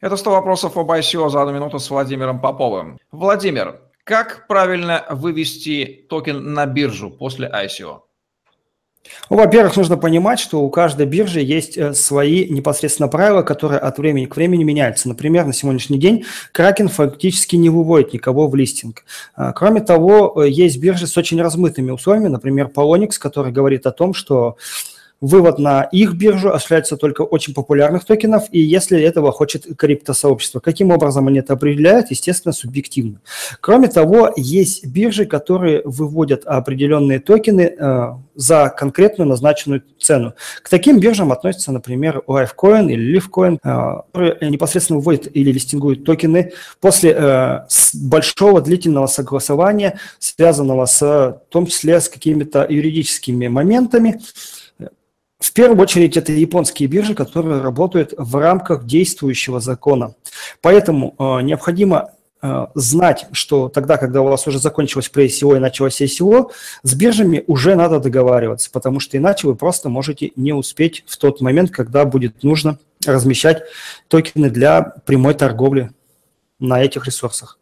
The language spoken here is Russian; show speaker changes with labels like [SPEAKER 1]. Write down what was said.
[SPEAKER 1] Это 100 вопросов об ICO за одну минуту с Владимиром Поповым. Владимир, как правильно вывести токен на биржу после ICO?
[SPEAKER 2] Ну, во-первых, нужно понимать, что у каждой биржи есть э, свои непосредственно правила, которые от времени к времени меняются. Например, на сегодняшний день Кракен фактически не выводит никого в листинг. А, кроме того, э, есть биржи с очень размытыми условиями, например, Polonix, который говорит о том, что Вывод на их биржу осуществляется только очень популярных токенов, и если этого хочет криптосообщество. Каким образом они это определяют? Естественно, субъективно. Кроме того, есть биржи, которые выводят определенные токены э, за конкретную назначенную цену. К таким биржам относятся, например, Lifecoin или Livecoin, э, которые непосредственно выводят или листингуют токены после э, большого длительного согласования, связанного с, в том числе с какими-то юридическими моментами, в первую очередь это японские биржи, которые работают в рамках действующего закона. Поэтому э, необходимо э, знать, что тогда, когда у вас уже закончилось pre-ICO и началось ICO, с биржами уже надо договариваться, потому что иначе вы просто можете не успеть в тот момент, когда будет нужно размещать токены для прямой торговли на этих ресурсах.